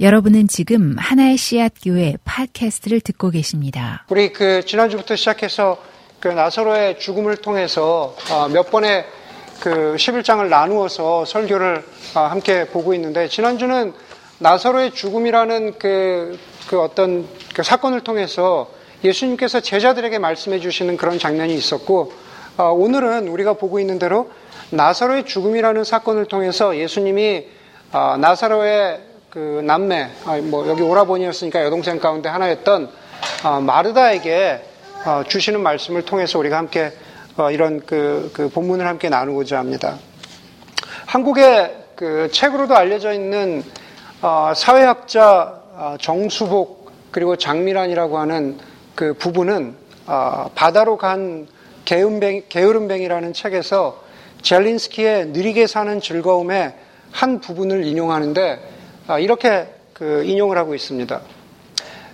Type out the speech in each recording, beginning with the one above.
여러분은 지금 하나의 씨앗 교회 팟캐스트를 듣고 계십니다. 우리 그 지난주부터 시작해서 그 나사로의 죽음을 통해서 어, 몇 번의 그 11장을 나누어서 설교를 어, 함께 보고 있는데 지난주는 나사로의 죽음이라는 그, 그 어떤 그 사건을 통해서 예수님께서 제자들에게 말씀해 주시는 그런 장면이 있었고 어, 오늘은 우리가 보고 있는 대로 나사로의 죽음이라는 사건을 통해서 예수님이 나사로의 그 남매, 뭐 여기 오라버니였으니까 여동생 가운데 하나였던 마르다에게 주시는 말씀을 통해서 우리가 함께 이런 그, 그 본문을 함께 나누고자 합니다. 한국의 그 책으로도 알려져 있는 사회학자 정수복 그리고 장미란이라고 하는 그 부부는 바다로 간 게으름뱅, 게으름뱅이라는 책에서 젤린스키의 느리게 사는 즐거움의 한 부분을 인용하는데 이렇게 그 인용을 하고 있습니다.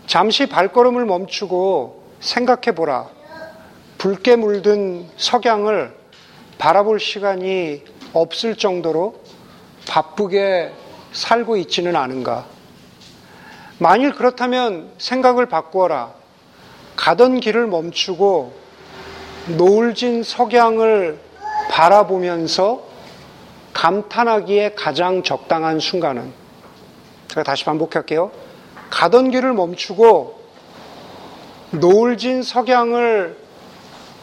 잠시 발걸음을 멈추고 생각해 보라. 붉게 물든 석양을 바라볼 시간이 없을 정도로 바쁘게 살고 있지는 않은가. 만일 그렇다면 생각을 바꾸어라. 가던 길을 멈추고 노을진 석양을 바라보면서 감탄하기에 가장 적당한 순간은 제가 다시 반복할게요. 가던 길을 멈추고 노을진 석양을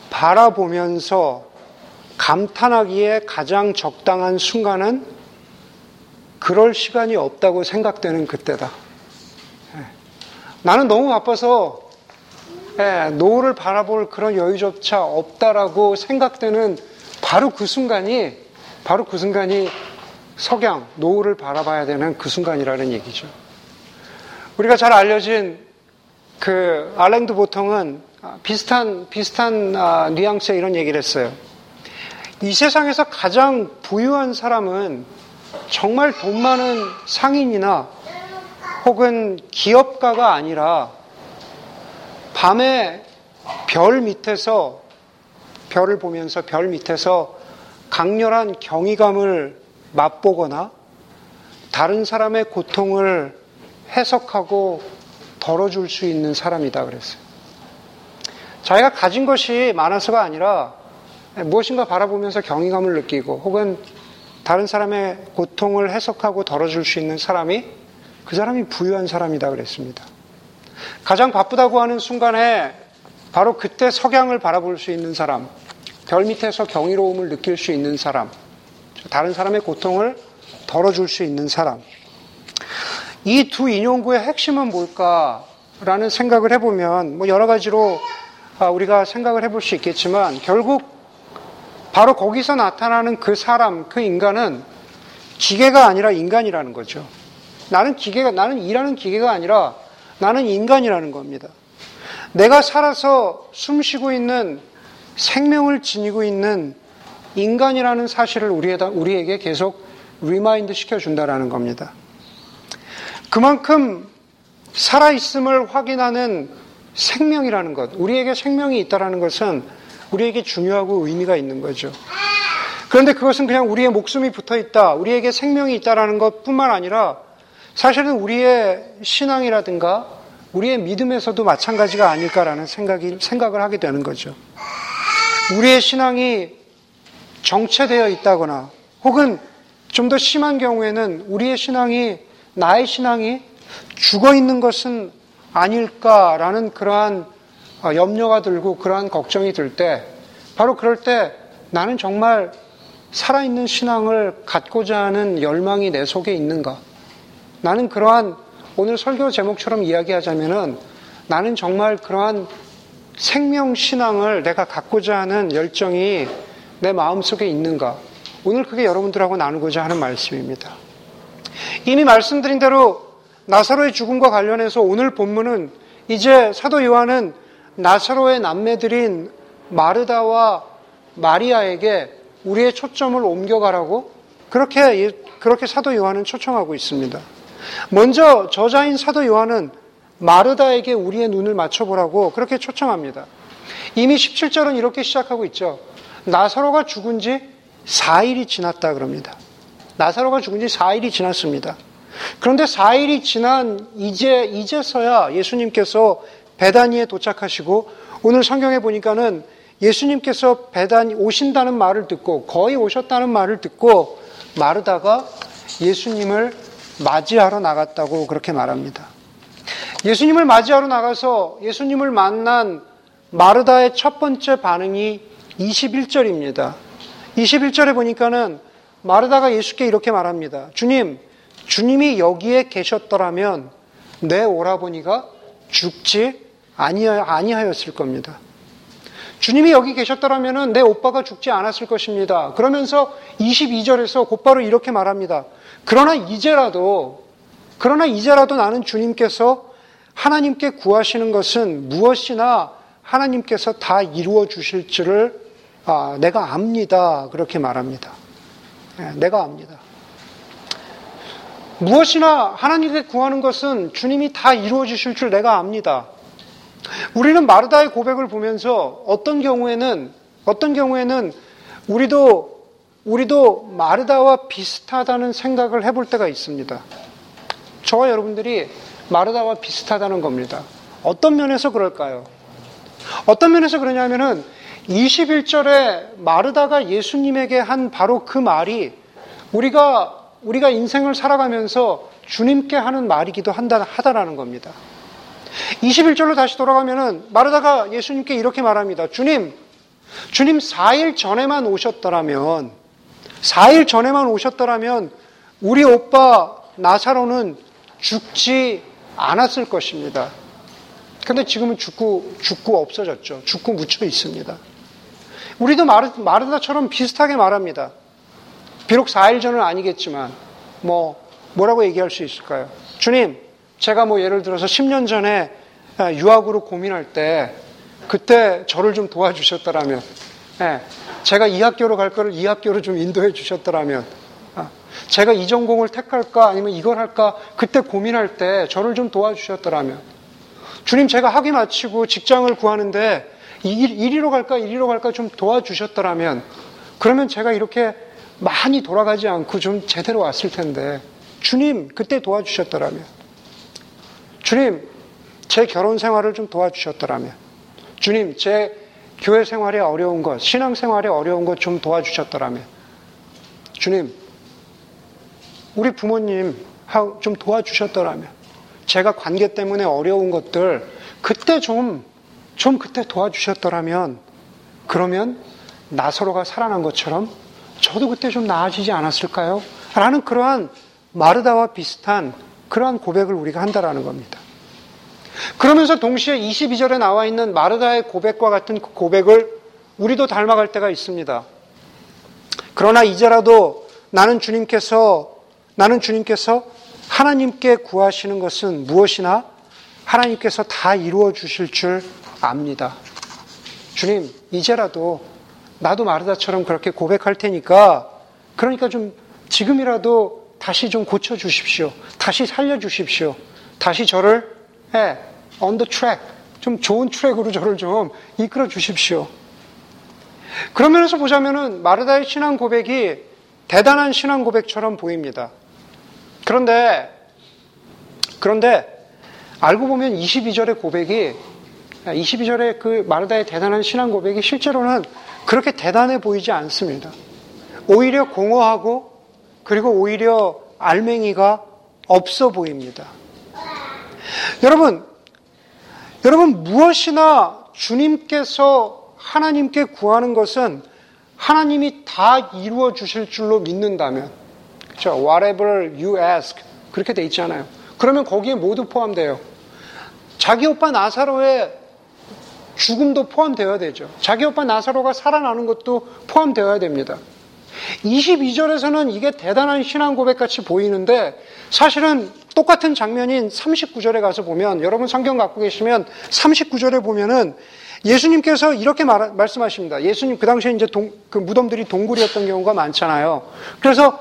바라보면서 감탄하기에 가장 적당한 순간은 그럴 시간이 없다고 생각되는 그때다. 예. 나는 너무 바빠서 예, 노을을 바라볼 그런 여유조차 없다라고 생각되는 바로 그 순간이 바로 그 순간이 석양, 노을을 바라봐야 되는 그 순간이라는 얘기죠. 우리가 잘 알려진 그 알랭드 보통은 비슷한 비슷한 아, 뉘앙스의 이런 얘기를 했어요. 이 세상에서 가장 부유한 사람은 정말 돈 많은 상인이나 혹은 기업가가 아니라 밤에 별 밑에서 별을 보면서 별 밑에서 강렬한 경이감을 맛보거나 다른 사람의 고통을 해석하고 덜어줄 수 있는 사람이다 그랬어요. 자기가 가진 것이 많아서가 아니라 무엇인가 바라보면서 경이감을 느끼고 혹은 다른 사람의 고통을 해석하고 덜어줄 수 있는 사람이 그 사람이 부유한 사람이다 그랬습니다. 가장 바쁘다고 하는 순간에 바로 그때 석양을 바라볼 수 있는 사람, 별 밑에서 경이로움을 느낄 수 있는 사람, 다른 사람의 고통을 덜어줄 수 있는 사람. 이 두 인용구의 핵심은 뭘까라는 생각을 해보면 뭐 여러 가지로 아, 우리가 생각을 해볼 수 있겠지만 결국 바로 거기서 나타나는 그 사람, 그 인간은 기계가 아니라 인간이라는 거죠. 나는 기계가, 나는 일하는 기계가 아니라 나는 인간이라는 겁니다. 내가 살아서 숨 쉬고 있는 생명을 지니고 있는 인간이라는 사실을 우리에게 계속 remind 시켜준다라는 겁니다. 그만큼 살아있음을 확인하는 생명이라는 것, 우리에게 생명이 있다라는 것은 우리에게 중요하고 의미가 있는 거죠. 그런데 그것은 그냥 우리의 목숨이 붙어 있다, 우리에게 생명이 있다라는 것 뿐만 아니라 사실은 우리의 신앙이라든가 우리의 믿음에서도 마찬가지가 아닐까라는 생각이, 생각을 하게 되는 거죠. 우리의 신앙이 정체되어 있다거나 혹은 좀 더 심한 경우에는 우리의 신앙이 나의 신앙이 죽어 있는 것은 아닐까라는 그러한 어, 염려가 들고 그러한 걱정이 들 때 바로 그럴 때 나는 정말 살아있는 신앙을 갖고자 하는 열망이 내 속에 있는가? 나는 그러한 오늘 설교 제목처럼 이야기하자면은 나는 정말 그러한 생명 신앙을 내가 갖고자 하는 열정이 내 마음속에 있는가? 오늘 그게 여러분들하고 나누고자 하는 말씀입니다. 이미 말씀드린 대로 나사로의 죽음과 관련해서 오늘 본문은 이제 사도 요한은 나사로의 남매들인 마르다와 마리아에게 우리의 초점을 옮겨가라고 그렇게 그렇게 사도 요한은 초청하고 있습니다. 먼저 저자인 사도 요한은 마르다에게 우리의 눈을 맞춰보라고 그렇게 초청합니다. 이미 17절은 이렇게 시작하고 있죠. 나사로가 죽은 지 4일이 지났다 그럽니다. 나사로가 죽은 지 4일이 지났습니다. 그런데 4일이 지난 이제, 이제서야 예수님께서 배단위에 도착하시고 오늘 성경에 보니까는 예수님께서 배단이 오신다는 말을 듣고 거의 오셨다는 말을 듣고 마르다가 예수님을 맞이하러 나갔다고 그렇게 말합니다. 예수님을 맞이하러 나가서 예수님을 만난 마르다의 첫 번째 반응이 21절입니다. 21절에 보니까는 마르다가 예수께 이렇게 말합니다. 주님, 주님이 여기에 계셨더라면 내 오라버니가 죽지 아니하였을 겁니다. 주님이 여기 계셨더라면 내 오빠가 죽지 않았을 것입니다. 그러면서 22절에서 곧바로 이렇게 말합니다. 그러나 이제라도, 그러나 이제라도 나는 주님께서 하나님께 구하시는 것은 무엇이나 하나님께서 다 이루어 주실 줄을 아, 내가 압니다. 그렇게 말합니다. 네, 내가 압니다. 무엇이나 하나님께 구하는 것은 주님이 다 이루어 주실 줄 내가 압니다. 우리는 마르다의 고백을 보면서 어떤 경우에는 어떤 경우에는 우리도 우리도 마르다와 비슷하다는 생각을 해볼 때가 있습니다. 저와 여러분들이 마르다와 비슷하다는 겁니다. 어떤 면에서 그럴까요? 어떤 면에서 그러냐면은 21절에 마르다가 예수님에게 한 바로 그 말이 우리가 우리가 인생을 살아가면서 주님께 하는 말이기도 한다 하다라는 겁니다. 21절로 다시 돌아가면은 마르다가 예수님께 이렇게 말합니다. 주님, 주님 4일 전에만 오셨더라면 4일 전에만 오셨더라면 우리 오빠 나사로는 죽지 않았을 것입니다. 근데 지금은 죽고, 죽고 없어졌죠. 죽고 묻혀 있습니다. 우리도 마르, 마르다처럼 비슷하게 말합니다. 비록 4일 전은 아니겠지만, 뭐, 뭐라고 얘기할 수 있을까요? 주님, 제가 뭐 예를 들어서 10년 전에 유학으로 고민할 때, 그때 저를 좀 도와주셨더라면, 예, 제가 이 학교로 갈 거를 이 학교로 좀 인도해 주셨더라면, 아, 제가 이 전공을 택할까 아니면 이걸 할까 그때 고민할 때 저를 좀 도와주셨더라면, 주님 제가 학위 마치고 직장을 구하는데 이리로 갈까 이리로 갈까 좀 도와주셨더라면 그러면 제가 이렇게 많이 돌아가지 않고 좀 제대로 왔을 텐데 주님 그때 도와주셨더라면 주님 제 결혼 생활을 좀 도와주셨더라면 주님 제 교회 생활에 어려운 것 신앙 생활에 어려운 것 좀 도와주셨더라면 주님 우리 부모님 좀 도와주셨더라면 제가 관계 때문에 어려운 것들 그때 좀, 좀 그때 도와주셨더라면 그러면 나서로가 살아난 것처럼 저도 그때 좀 나아지지 않았을까요? 라는 그러한 마르다와 비슷한 그러한 고백을 우리가 한다라는 겁니다. 그러면서 동시에 22절에 나와 있는 마르다의 고백과 같은 그 고백을 우리도 닮아갈 때가 있습니다. 그러나 이제라도 나는 주님께서 나는 주님께서 하나님께 구하시는 것은 무엇이나 하나님께서 다 이루어 주실 줄 압니다. 주님, 이제라도 나도 마르다처럼 그렇게 고백할 테니까 그러니까 좀 지금이라도 다시 좀 고쳐 주십시오. 다시 살려 주십시오. 다시 저를 예, the track 좀 좋은 트랙으로 저를 좀 이끌어 주십시오. 그런 면에서 보자면은 마르다의 신앙 고백이 대단한 신앙 고백처럼 보입니다. 그런데, 그런데 알고 보면 22절의 고백이 22절의 그 마르다의 대단한 신앙 고백이 실제로는 그렇게 대단해 보이지 않습니다. 오히려 공허하고 그리고 오히려 알맹이가 없어 보입니다. 여러분, 여러분 무엇이나 주님께서 하나님께 구하는 것은 하나님이 다 이루어 주실 줄로 믿는다면 그렇죠? Whatever you ask. 그렇게 돼 있잖아요. 그러면 거기에 모두 포함돼요. 자기 오빠 나사로의 죽음도 포함되어야 되죠. 자기 오빠 나사로가 살아나는 것도 포함되어야 됩니다. 22절에서는 이게 대단한 신앙 고백 같이 보이는데 사실은 똑같은 장면인 39절에 가서 보면 여러분 성경 갖고 계시면 39절에 보면은 예수님께서 이렇게 말, 말씀하십니다. 예수님 그 당시에 이제 동, 그 무덤들이 동굴이었던 경우가 많잖아요. 그래서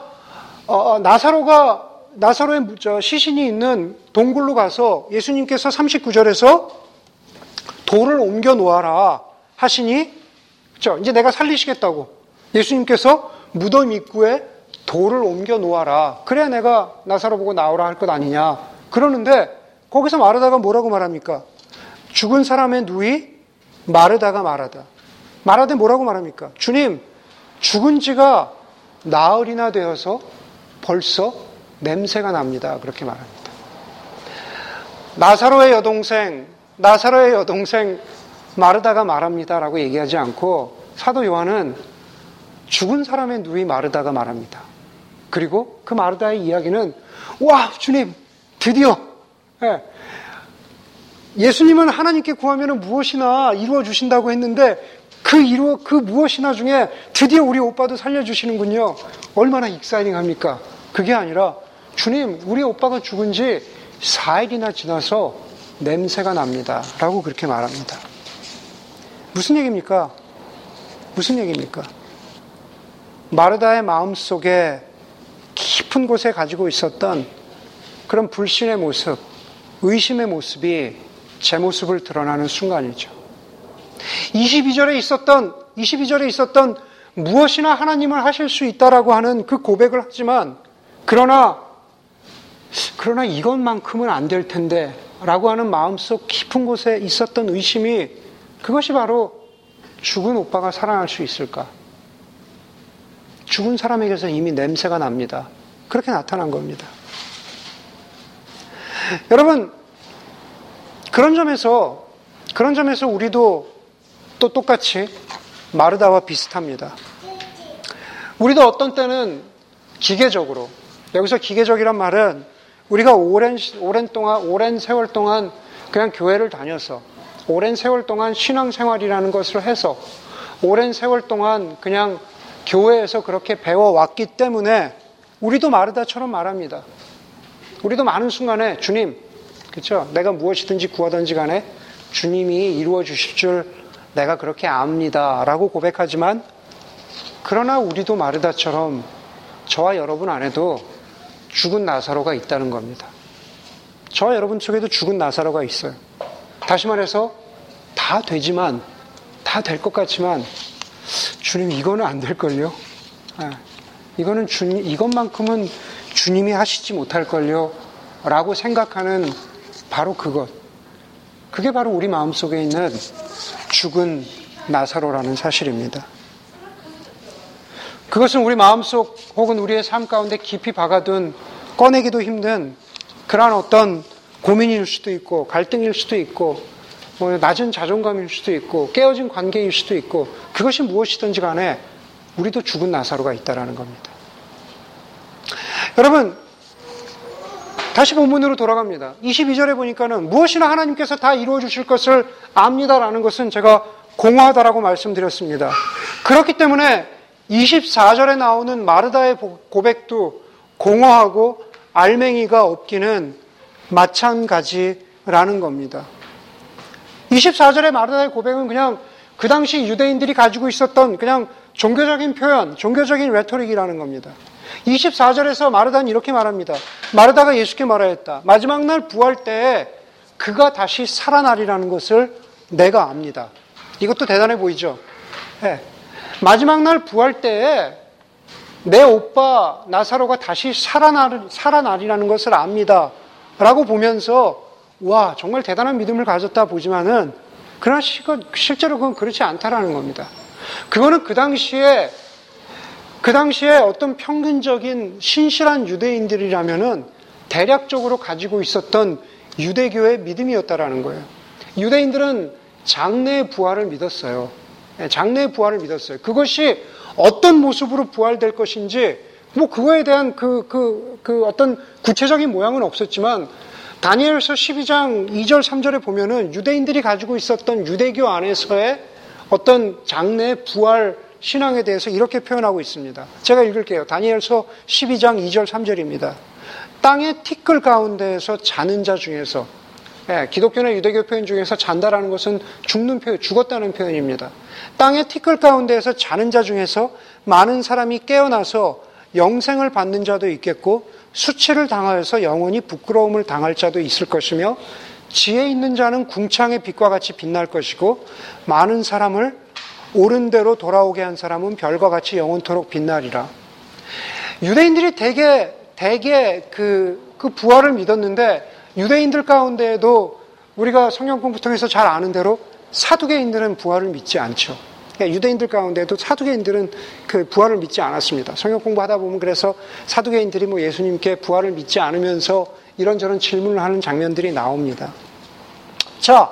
어, 어, 나사로가 나사로의 시신이 있는 동굴로 가서 예수님께서 39절에서 돌을 옮겨 놓아라 하시니 그죠? 이제 내가 살리시겠다고 예수님께서 무덤 입구에 돌을 옮겨 놓아라. 그래야 내가 나사로 보고 나오라 할 것 아니냐. 그러는데 거기서 마르다가 뭐라고 말합니까? 죽은 사람의 누이 마르다가 말하다. 말하되 뭐라고 말합니까? 주님, 죽은 지가 나흘이나 되어서 벌써 냄새가 납니다. 그렇게 말합니다. 나사로의 여동생, 나사로의 여동생 마르다가 말합니다라고 얘기하지 않고 사도 요한은 죽은 사람의 누이 마르다가 말합니다. 그리고 그 마르다의 이야기는 와 주님 드디어 예, 예수님은 하나님께 구하면 무엇이나 이루어 주신다고 했는데 그 이루어 그 무엇이나 중에 드디어 우리 오빠도 살려 주시는군요. 얼마나 익사이딩합니까? 그게 아니라 주님 우리 오빠가 죽은 지 4일이나 지나서 냄새가 납니다. 라고 그렇게 말합니다. 무슨 얘기입니까? 무슨 얘기입니까? 마르다의 마음 속에 깊은 곳에 가지고 있었던 그런 불신의 모습, 의심의 모습이 제 모습을 드러나는 순간이죠. 22절에 있었던, 22절에 있었던 무엇이나 하나님을 하실 수 있다라고 하는 그 고백을 하지만, 그러나, 그러나 이것만큼은 안 될 텐데, 라고 하는 마음속 깊은 곳에 있었던 의심이 그것이 바로 죽은 오빠가 살아날 수 있을까? 죽은 사람에게서 이미 냄새가 납니다. 그렇게 나타난 겁니다. 여러분, 그런 점에서, 그런 점에서 우리도 또 똑같이 마르다와 비슷합니다. 우리도 어떤 때는 기계적으로, 여기서 기계적이란 말은 우리가 오랜, 오랜 동안, 오랜 세월 동안 그냥 교회를 다녀서 오랜 세월 동안 신앙생활이라는 것을 해서 오랜 세월 동안 그냥 교회에서 그렇게 배워왔기 때문에 우리도 마르다처럼 말합니다. 우리도 많은 순간에 주님, 그렇죠? 내가 무엇이든지 구하든지 간에 주님이 이루어 주실 줄 내가 그렇게 압니다라고 고백하지만 그러나 우리도 마르다처럼 저와 여러분 안에도 죽은 나사로가 있다는 겁니다. 저와 여러분 속에도 죽은 나사로가 있어요. 다시 말해서 다 되지만 다 될 것 같지만 주님 이거는 안 될걸요. 네. 이거는 주님 이것만큼은 주님이 하시지 못할걸요. 라고 생각하는 바로 그것. 그게 바로 우리 마음속에 있는 죽은 나사로라는 사실입니다. 그것은 우리 마음속 혹은 우리의 삶 가운데 깊이 박아둔 꺼내기도 힘든 그러한 어떤 고민일 수도 있고 갈등일 수도 있고 뭐 낮은 자존감일 수도 있고 깨어진 관계일 수도 있고 그것이 무엇이든지 간에 우리도 죽은 나사로가 있다라는 겁니다. 여러분 다시 본문으로 돌아갑니다. 22절에 보니까는 무엇이나 하나님께서 다 이루어 주실 것을 압니다라는 것은 제가 공허하다라고 말씀드렸습니다. 그렇기 때문에 24절에 나오는 마르다의 고백도 공허하고 알맹이가 없기는 마찬가지라는 겁니다. 24절의 마르다의 고백은 그냥 그 당시 유대인들이 가지고 있었던 그냥 종교적인 표현, 종교적인 레토릭이라는 겁니다. 24절에서 마르다는 이렇게 말합니다. 마르다가 예수께 말하였다. 마지막 날 부활 때에 그가 다시 살아나리라는 것을 내가 압니다. 이것도 대단해 보이죠? 네. 마지막 날 부활 때에 내 오빠 나사로가 다시 살아날, 살아나리라는 것을 압니다. 라고 보면서, 와, 정말 대단한 믿음을 가졌다 보지만은, 그러나 실제로 그건 그렇지 않다라는 겁니다. 그거는 그 당시에, 그 당시에 어떤 평균적인 신실한 유대인들이라면은 대략적으로 가지고 있었던 유대교의 믿음이었다라는 거예요. 유대인들은 장래의 부활을 믿었어요. 예, 장래의 부활을 믿었어요. 그것이 어떤 모습으로 부활될 것인지 뭐 그거에 대한 그, 그, 그 어떤 구체적인 모양은 없었지만 다니엘서 12장 2절 3절에 보면은 유대인들이 가지고 있었던 유대교 안에서의 어떤 장래 부활 신앙에 대해서 이렇게 표현하고 있습니다. 제가 읽을게요. 다니엘서 12장 2절 3절입니다. 땅의 티끌 가운데에서 자는 자 중에서 예, 기독교나 유대교 표현 중에서 잔다라는 것은 죽는 표현, 죽었다는 표현입니다. 땅의 티끌 가운데에서 자는 자 중에서 많은 사람이 깨어나서 영생을 받는 자도 있겠고 수치를 당하여서 영원히 부끄러움을 당할 자도 있을 것이며 지혜 있는 자는 궁창의 빛과 같이 빛날 것이고 많은 사람을 옳은 대로 돌아오게 한 사람은 별과 같이 영원토록 빛나리라. 유대인들이 대개 대개 그, 그 부활을 믿었는데 유대인들 가운데에도 우리가 성경 공부 통해서 잘 아는 대로 사두개인들은 부활을 믿지 않죠. 그러니까 유대인들 가운데도 사두개인들은 그 부활을 믿지 않았습니다. 성경 공부하다 보면 그래서 사두개인들이 뭐 예수님께 부활을 믿지 않으면서 이런저런 질문을 하는 장면들이 나옵니다. 자,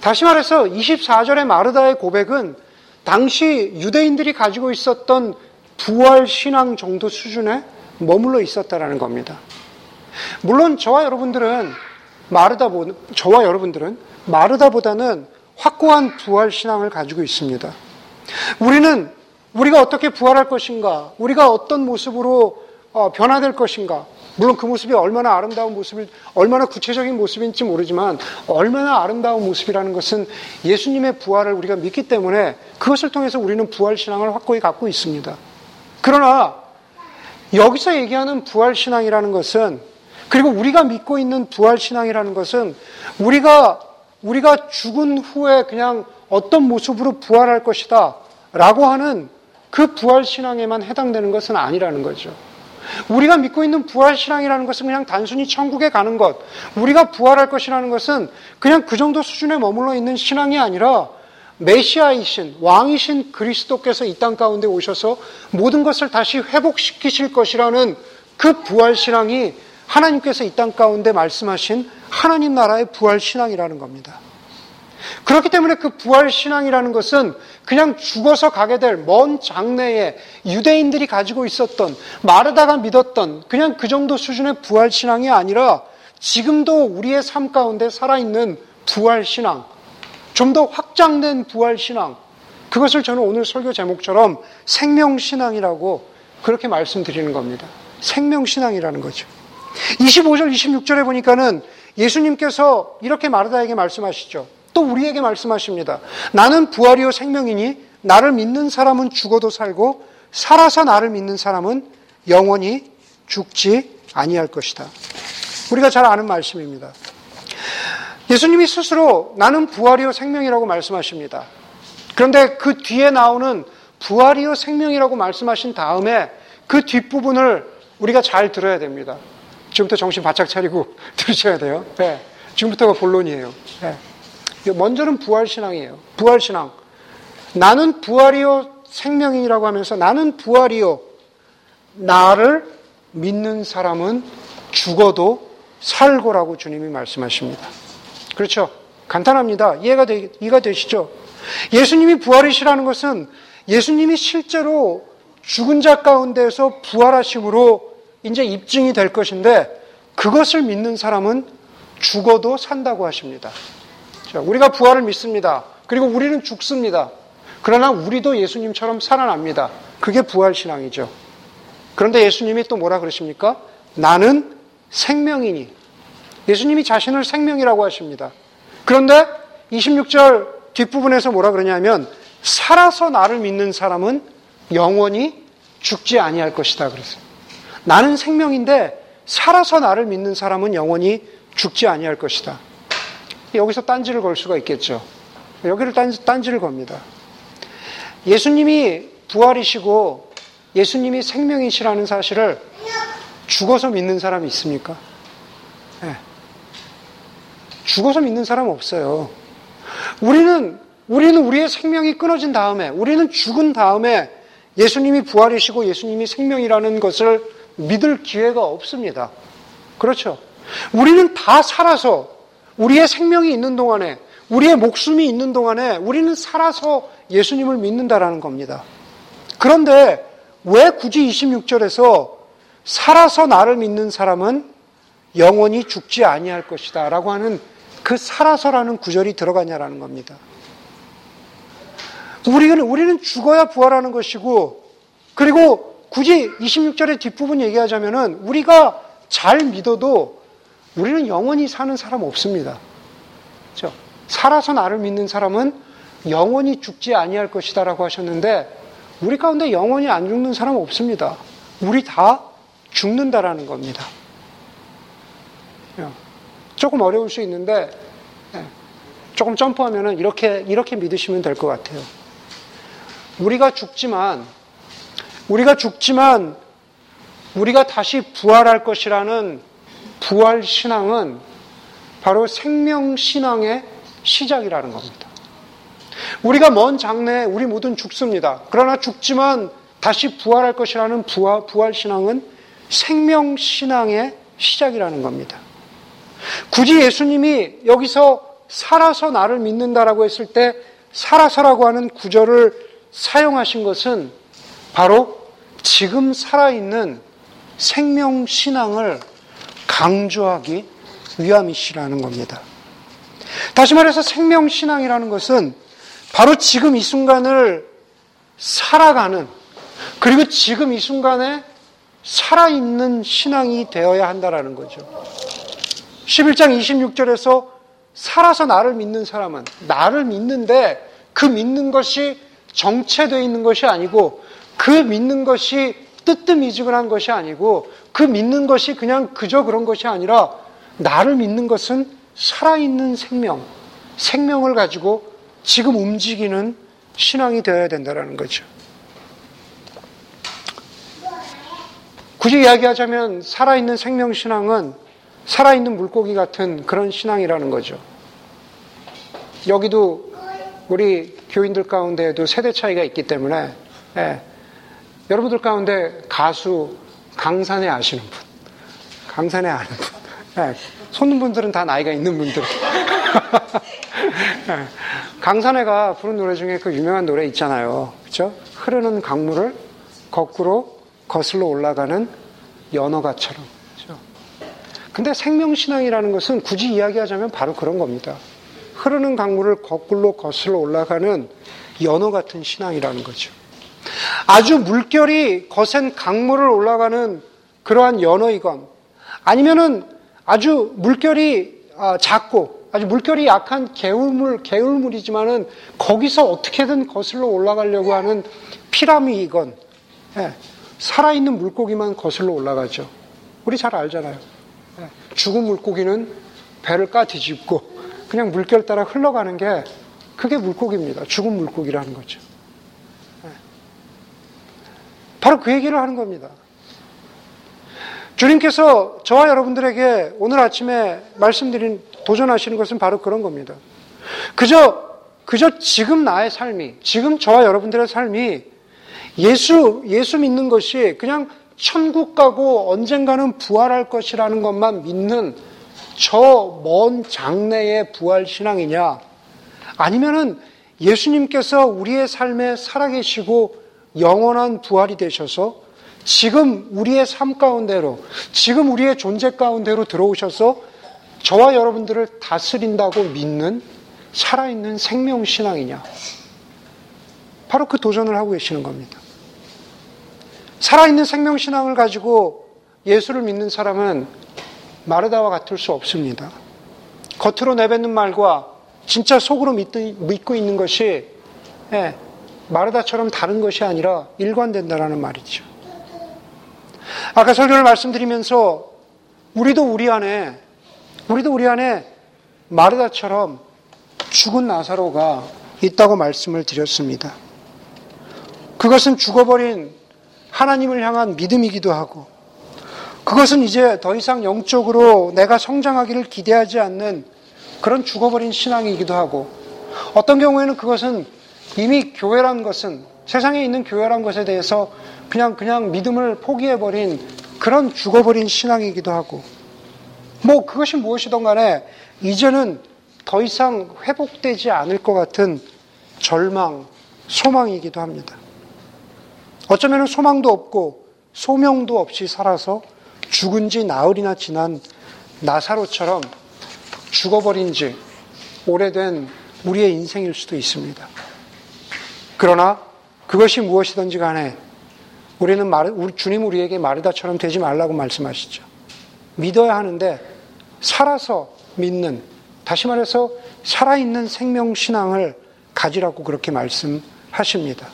다시 말해서 24절의 마르다의 고백은 당시 유대인들이 가지고 있었던 부활 신앙 정도 수준에 머물러 있었다라는 겁니다. 물론 저와 여러분들은 마르다 저와 여러분들은 마르다보다는 확고한 부활 신앙을 가지고 있습니다. 우리는 우리가 어떻게 부활할 것인가, 우리가 어떤 모습으로 어, 변화될 것인가, 물론 그 모습이 얼마나 아름다운 모습일, 얼마나 구체적인 모습인지 모르지만 얼마나 아름다운 모습이라는 것은 예수님의 부활을 우리가 믿기 때문에 그것을 통해서 우리는 부활 신앙을 확고히 갖고 있습니다. 그러나 여기서 얘기하는 부활 신앙이라는 것은 그리고 우리가 믿고 있는 부활 신앙이라는 것은 우리가 우리가 죽은 후에 그냥 어떤 모습으로 부활할 것이다 라고 하는 그 부활 신앙에만 해당되는 것은 아니라는 거죠. 우리가 믿고 있는 부활 신앙이라는 것은 그냥 단순히 천국에 가는 것, 우리가 부활할 것이라는 것은 그냥 그 정도 수준에 머물러 있는 신앙이 아니라 메시아이신 왕이신 그리스도께서 이 땅 가운데 오셔서 모든 것을 다시 회복시키실 것이라는 그 부활 신앙이 하나님께서 이 땅 가운데 말씀하신 하나님 나라의 부활 신앙이라는 겁니다. 그렇기 때문에 그 부활 신앙이라는 것은 그냥 죽어서 가게 될 먼 장래에 유대인들이 가지고 있었던 마르다가 믿었던 그냥 그 정도 수준의 부활 신앙이 아니라 지금도 우리의 삶 가운데 살아있는 부활 신앙, 좀 더 확장된 부활 신앙, 그것을 저는 오늘 설교 제목처럼 생명신앙이라고 그렇게 말씀드리는 겁니다. 생명신앙이라는 거죠. 25절, 26절에 보니까는 예수님께서 이렇게 마르다에게 말씀하시죠. 또 우리에게 말씀하십니다. 나는 부활이요 생명이니 나를 믿는 사람은 죽어도 살고 살아서 나를 믿는 사람은 영원히 죽지 아니할 것이다. 우리가 잘 아는 말씀입니다. 예수님이 스스로 나는 부활이요 생명이라고 말씀하십니다. 그런데 그 뒤에 나오는 부활이요 생명이라고 말씀하신 다음에 그 뒷부분을 우리가 잘 들어야 됩니다. 지금부터 정신 바짝 차리고 들으셔야 돼요. 네. 지금부터가 본론이에요. 네. 먼저는 부활신앙이에요. 부활신앙. 나는 부활이요 생명이라고 하면서 나는 부활이요 나를 믿는 사람은 죽어도 살고라고 주님이 말씀하십니다. 그렇죠? 간단합니다. 이해가, 되, 이해가 되시죠? 예수님이 부활이시라는 것은 예수님이 실제로 죽은 자 가운데서 부활하심으로 이제 입증이 될 것인데 그것을 믿는 사람은 죽어도 산다고 하십니다. 자, 우리가 부활을 믿습니다. 그리고 우리는 죽습니다. 그러나 우리도 예수님처럼 살아납니다. 그게 부활 신앙이죠. 그런데 예수님이 또 뭐라 그러십니까? 나는 생명이니. 예수님이 자신을 생명이라고 하십니다. 그런데 26절 뒷부분에서 뭐라 그러냐면 살아서 나를 믿는 사람은 영원히 죽지 아니할 것이다 그랬어요. 나는 생명인데 살아서 나를 믿는 사람은 영원히 죽지 아니할 것이다. 여기서 딴지를 걸 수가 있겠죠. 여기를 딴지, 딴지를 겁니다. 예수님이 부활이시고 예수님이 생명이시라는 사실을 죽어서 믿는 사람이 있습니까? 네. 죽어서 믿는 사람 없어요. 우리는 우리는 우리의 생명이 끊어진 다음에 우리는 죽은 다음에 예수님이 부활이시고 예수님이 생명이라는 것을 믿을 기회가 없습니다. 그렇죠? 우리는 다 살아서 우리의 생명이 있는 동안에, 우리의 목숨이 있는 동안에 우리는 살아서 예수님을 믿는다라는 겁니다. 그런데 왜 굳이 26절에서 살아서 나를 믿는 사람은 영원히 죽지 아니할 것이다 라고 하는 그 살아서라는 구절이 들어가냐라는 겁니다. 우리는, 우리는 죽어야 부활하는 것이고, 그리고 굳이 26절의 뒷부분 얘기하자면은 우리가 잘 믿어도 우리는 영원히 사는 사람 없습니다. 그렇죠? 살아서 나를 믿는 사람은 영원히 죽지 아니할 것이다라고 하셨는데 우리 가운데 영원히 안 죽는 사람 없습니다. 우리 다 죽는다라는 겁니다. 예. 조금 어려울 수 있는데 예. 조금 점프하면은 이렇게 이렇게 믿으시면 될 것 같아요. 우리가 죽지만 우리가 죽지만 우리가 다시 부활할 것이라는 부활 신앙은 바로 생명 신앙의 시작이라는 겁니다. 우리가 먼 장래에 우리 모든 죽습니다. 그러나 죽지만 다시 부활할 것이라는 부활, 부활 신앙은 생명 신앙의 시작이라는 겁니다. 굳이 예수님이 여기서 살아서 나를 믿는다라고 했을 때 살아서라고 하는 구절을 사용하신 것은 바로 지금 살아있는 생명 신앙을 강조하기 위함이시라는 겁니다. 다시 말해서 생명 신앙이라는 것은 바로 지금 이 순간을 살아가는 그리고 지금 이 순간에 살아있는 신앙이 되어야 한다라는 거죠. 11장 26절에서 살아서 나를 믿는 사람은 나를 믿는데 그 믿는 것이 정체되어 있는 것이 아니고 그 믿는 것이 뜨뜻미지근한 것이 아니고 그 믿는 것이 그냥 그저 그런 것이 아니라 나를 믿는 것은 살아있는 생명, 생명을 가지고 지금 움직이는 신앙이 되어야 된다는 거죠. 굳이 이야기하자면 살아있는 생명 신앙은 살아있는 물고기 같은 그런 신앙이라는 거죠. 여기도 우리 교인들 가운데에도 세대 차이가 있기 때문에 예, 여러분들 가운데 가수 강산에 아시는 분, 강산에 아는 분, 예, 손는 분들은 다 나이가 있는 분들. 예, 강산에가 부른 노래 중에 그 유명한 노래 있잖아요. 그렇죠? 흐르는 강물을 거꾸로 거슬러 올라가는 연어가처럼. 그렇죠? 근데 생명신앙이라는 것은 굳이 이야기하자면 바로 그런 겁니다. 흐르는 강물을 거꾸로 거슬러 올라가는 연어 같은 신앙이라는 거죠. 아주 물결이 거센 강물을 올라가는 그러한 연어이건 아니면은 아주 물결이 아, 작고 아주 물결이 약한 개울물 개울물이지만은 거기서 어떻게든 거슬러 올라가려고 하는 피라미이건 예, 살아있는 물고기만 거슬러 올라가죠. 우리 잘 알잖아요. 예, 죽은 물고기는 배를 까 뒤집고 그냥 물결 따라 흘러가는 게 그게 물고기입니다. 죽은 물고기라는 거죠. 예. 바로 그 얘기를 하는 겁니다. 주님께서 저와 여러분들에게 오늘 아침에 말씀드린 도전하시는 것은 바로 그런 겁니다. 그저, 그저 지금 나의 삶이, 지금 저와 여러분들의 삶이 예수, 예수 믿는 것이 그냥 천국 가고 언젠가는 부활할 것이라는 것만 믿는 저 먼 장래의 부활 신앙이냐? 아니면은 예수님께서 우리의 삶에 살아계시고 영원한 부활이 되셔서 지금 우리의 삶 가운데로, 지금 우리의 존재 가운데로 들어오셔서 저와 여러분들을 다스린다고 믿는 살아있는 생명신앙이냐? 바로 그 도전을 하고 계시는 겁니다. 살아있는 생명신앙을 가지고 예수를 믿는 사람은 마르다와 같을 수 없습니다. 겉으로 내뱉는 말과 진짜 속으로 믿고 있는 것이 예, 마르다처럼 다른 것이 아니라 일관된다라는 말이죠. 아까 설교를 말씀드리면서 우리도 우리 안에 우리도 우리 안에 마르다처럼 죽은 나사로가 있다고 말씀을 드렸습니다. 그것은 죽어버린 하나님을 향한 믿음이기도 하고 그것은 이제 더 이상 영적으로 내가 성장하기를 기대하지 않는 그런 죽어버린 신앙이기도 하고 어떤 경우에는 그것은 이미 교회란 것은 세상에 있는 교회란 것에 대해서 그냥 그냥 믿음을 포기해 버린 그런 죽어버린 신앙이기도 하고 뭐 그것이 무엇이든 간에 이제는 더 이상 회복되지 않을 것 같은 절망, 소망이기도 합니다. 어쩌면 소망도 없고 소명도 없이 살아서 죽은 지 나흘이나 지난 나사로처럼 죽어버린 지 오래된 우리의 인생일 수도 있습니다. 그러나 그것이 무엇이든지 간에 우리는 말, 우리, 주님 우리에게 마르다처럼 되지 말라고 말씀하시죠. 믿어야 하는데 살아서 믿는, 다시 말해서 살아있는 생명신앙을 가지라고 그렇게 말씀하십니다.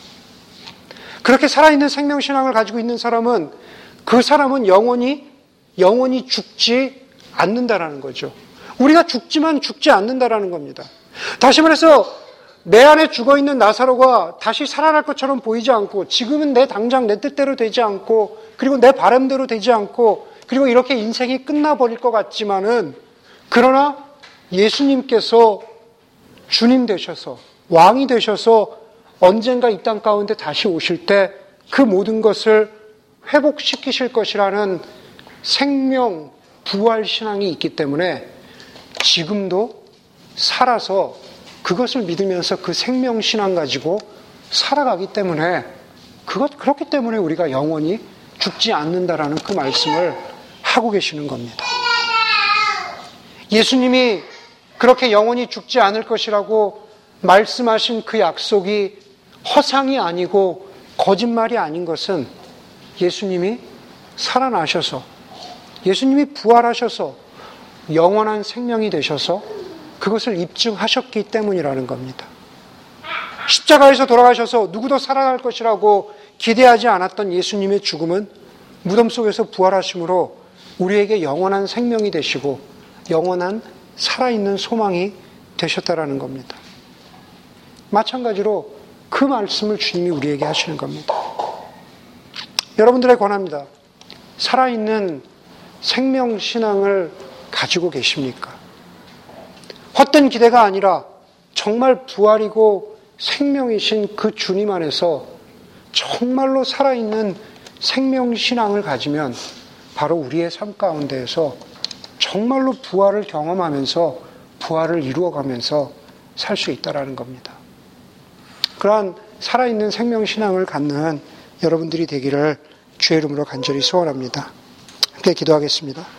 그렇게 살아있는 생명신앙을 가지고 있는 사람은 그 사람은 영원히, 영원히 죽지 않는다라는 거죠. 우리가 죽지만 죽지 않는다라는 겁니다. 다시 말해서 내 안에 죽어 있는 나사로가 다시 살아날 것처럼 보이지 않고 지금은 내 당장 내 뜻대로 되지 않고 그리고 내 바람대로 되지 않고 그리고 이렇게 인생이 끝나버릴 것 같지만은 그러나 예수님께서 주님 되셔서 왕이 되셔서 언젠가 이 땅 가운데 다시 오실 때 그 모든 것을 회복시키실 것이라는 생명 부활 신앙이 있기 때문에 지금도 살아서 그것을 믿으면서 그 생명 신앙 가지고 살아가기 때문에 그것 그렇기 때문에 우리가 영원히 죽지 않는다라는 그 말씀을 하고 계시는 겁니다. 예수님이 그렇게 영원히 죽지 않을 것이라고 말씀하신 그 약속이 허상이 아니고 거짓말이 아닌 것은 예수님이 살아나셔서 예수님이 부활하셔서 영원한 생명이 되셔서 그것을 입증하셨기 때문이라는 겁니다. 십자가에서 돌아가셔서 누구도 살아날 것이라고 기대하지 않았던 예수님의 죽음은 무덤 속에서 부활하심으로 우리에게 영원한 생명이 되시고 영원한 살아있는 소망이 되셨다라는 겁니다. 마찬가지로 그 말씀을 주님이 우리에게 하시는 겁니다. 여러분들의 권합니다. 살아있는 생명신앙을 가지고 계십니까? 헛된 기대가 아니라 정말 부활이고 생명이신 그 주님 안에서 정말로 살아있는 생명신앙을 가지면 바로 우리의 삶 가운데에서 정말로 부활을 경험하면서 부활을 이루어가면서 살 수 있다라는 겁니다. 그러한 살아있는 생명신앙을 갖는 여러분들이 되기를 주의 이름으로 간절히 소원합니다. 함께 기도하겠습니다.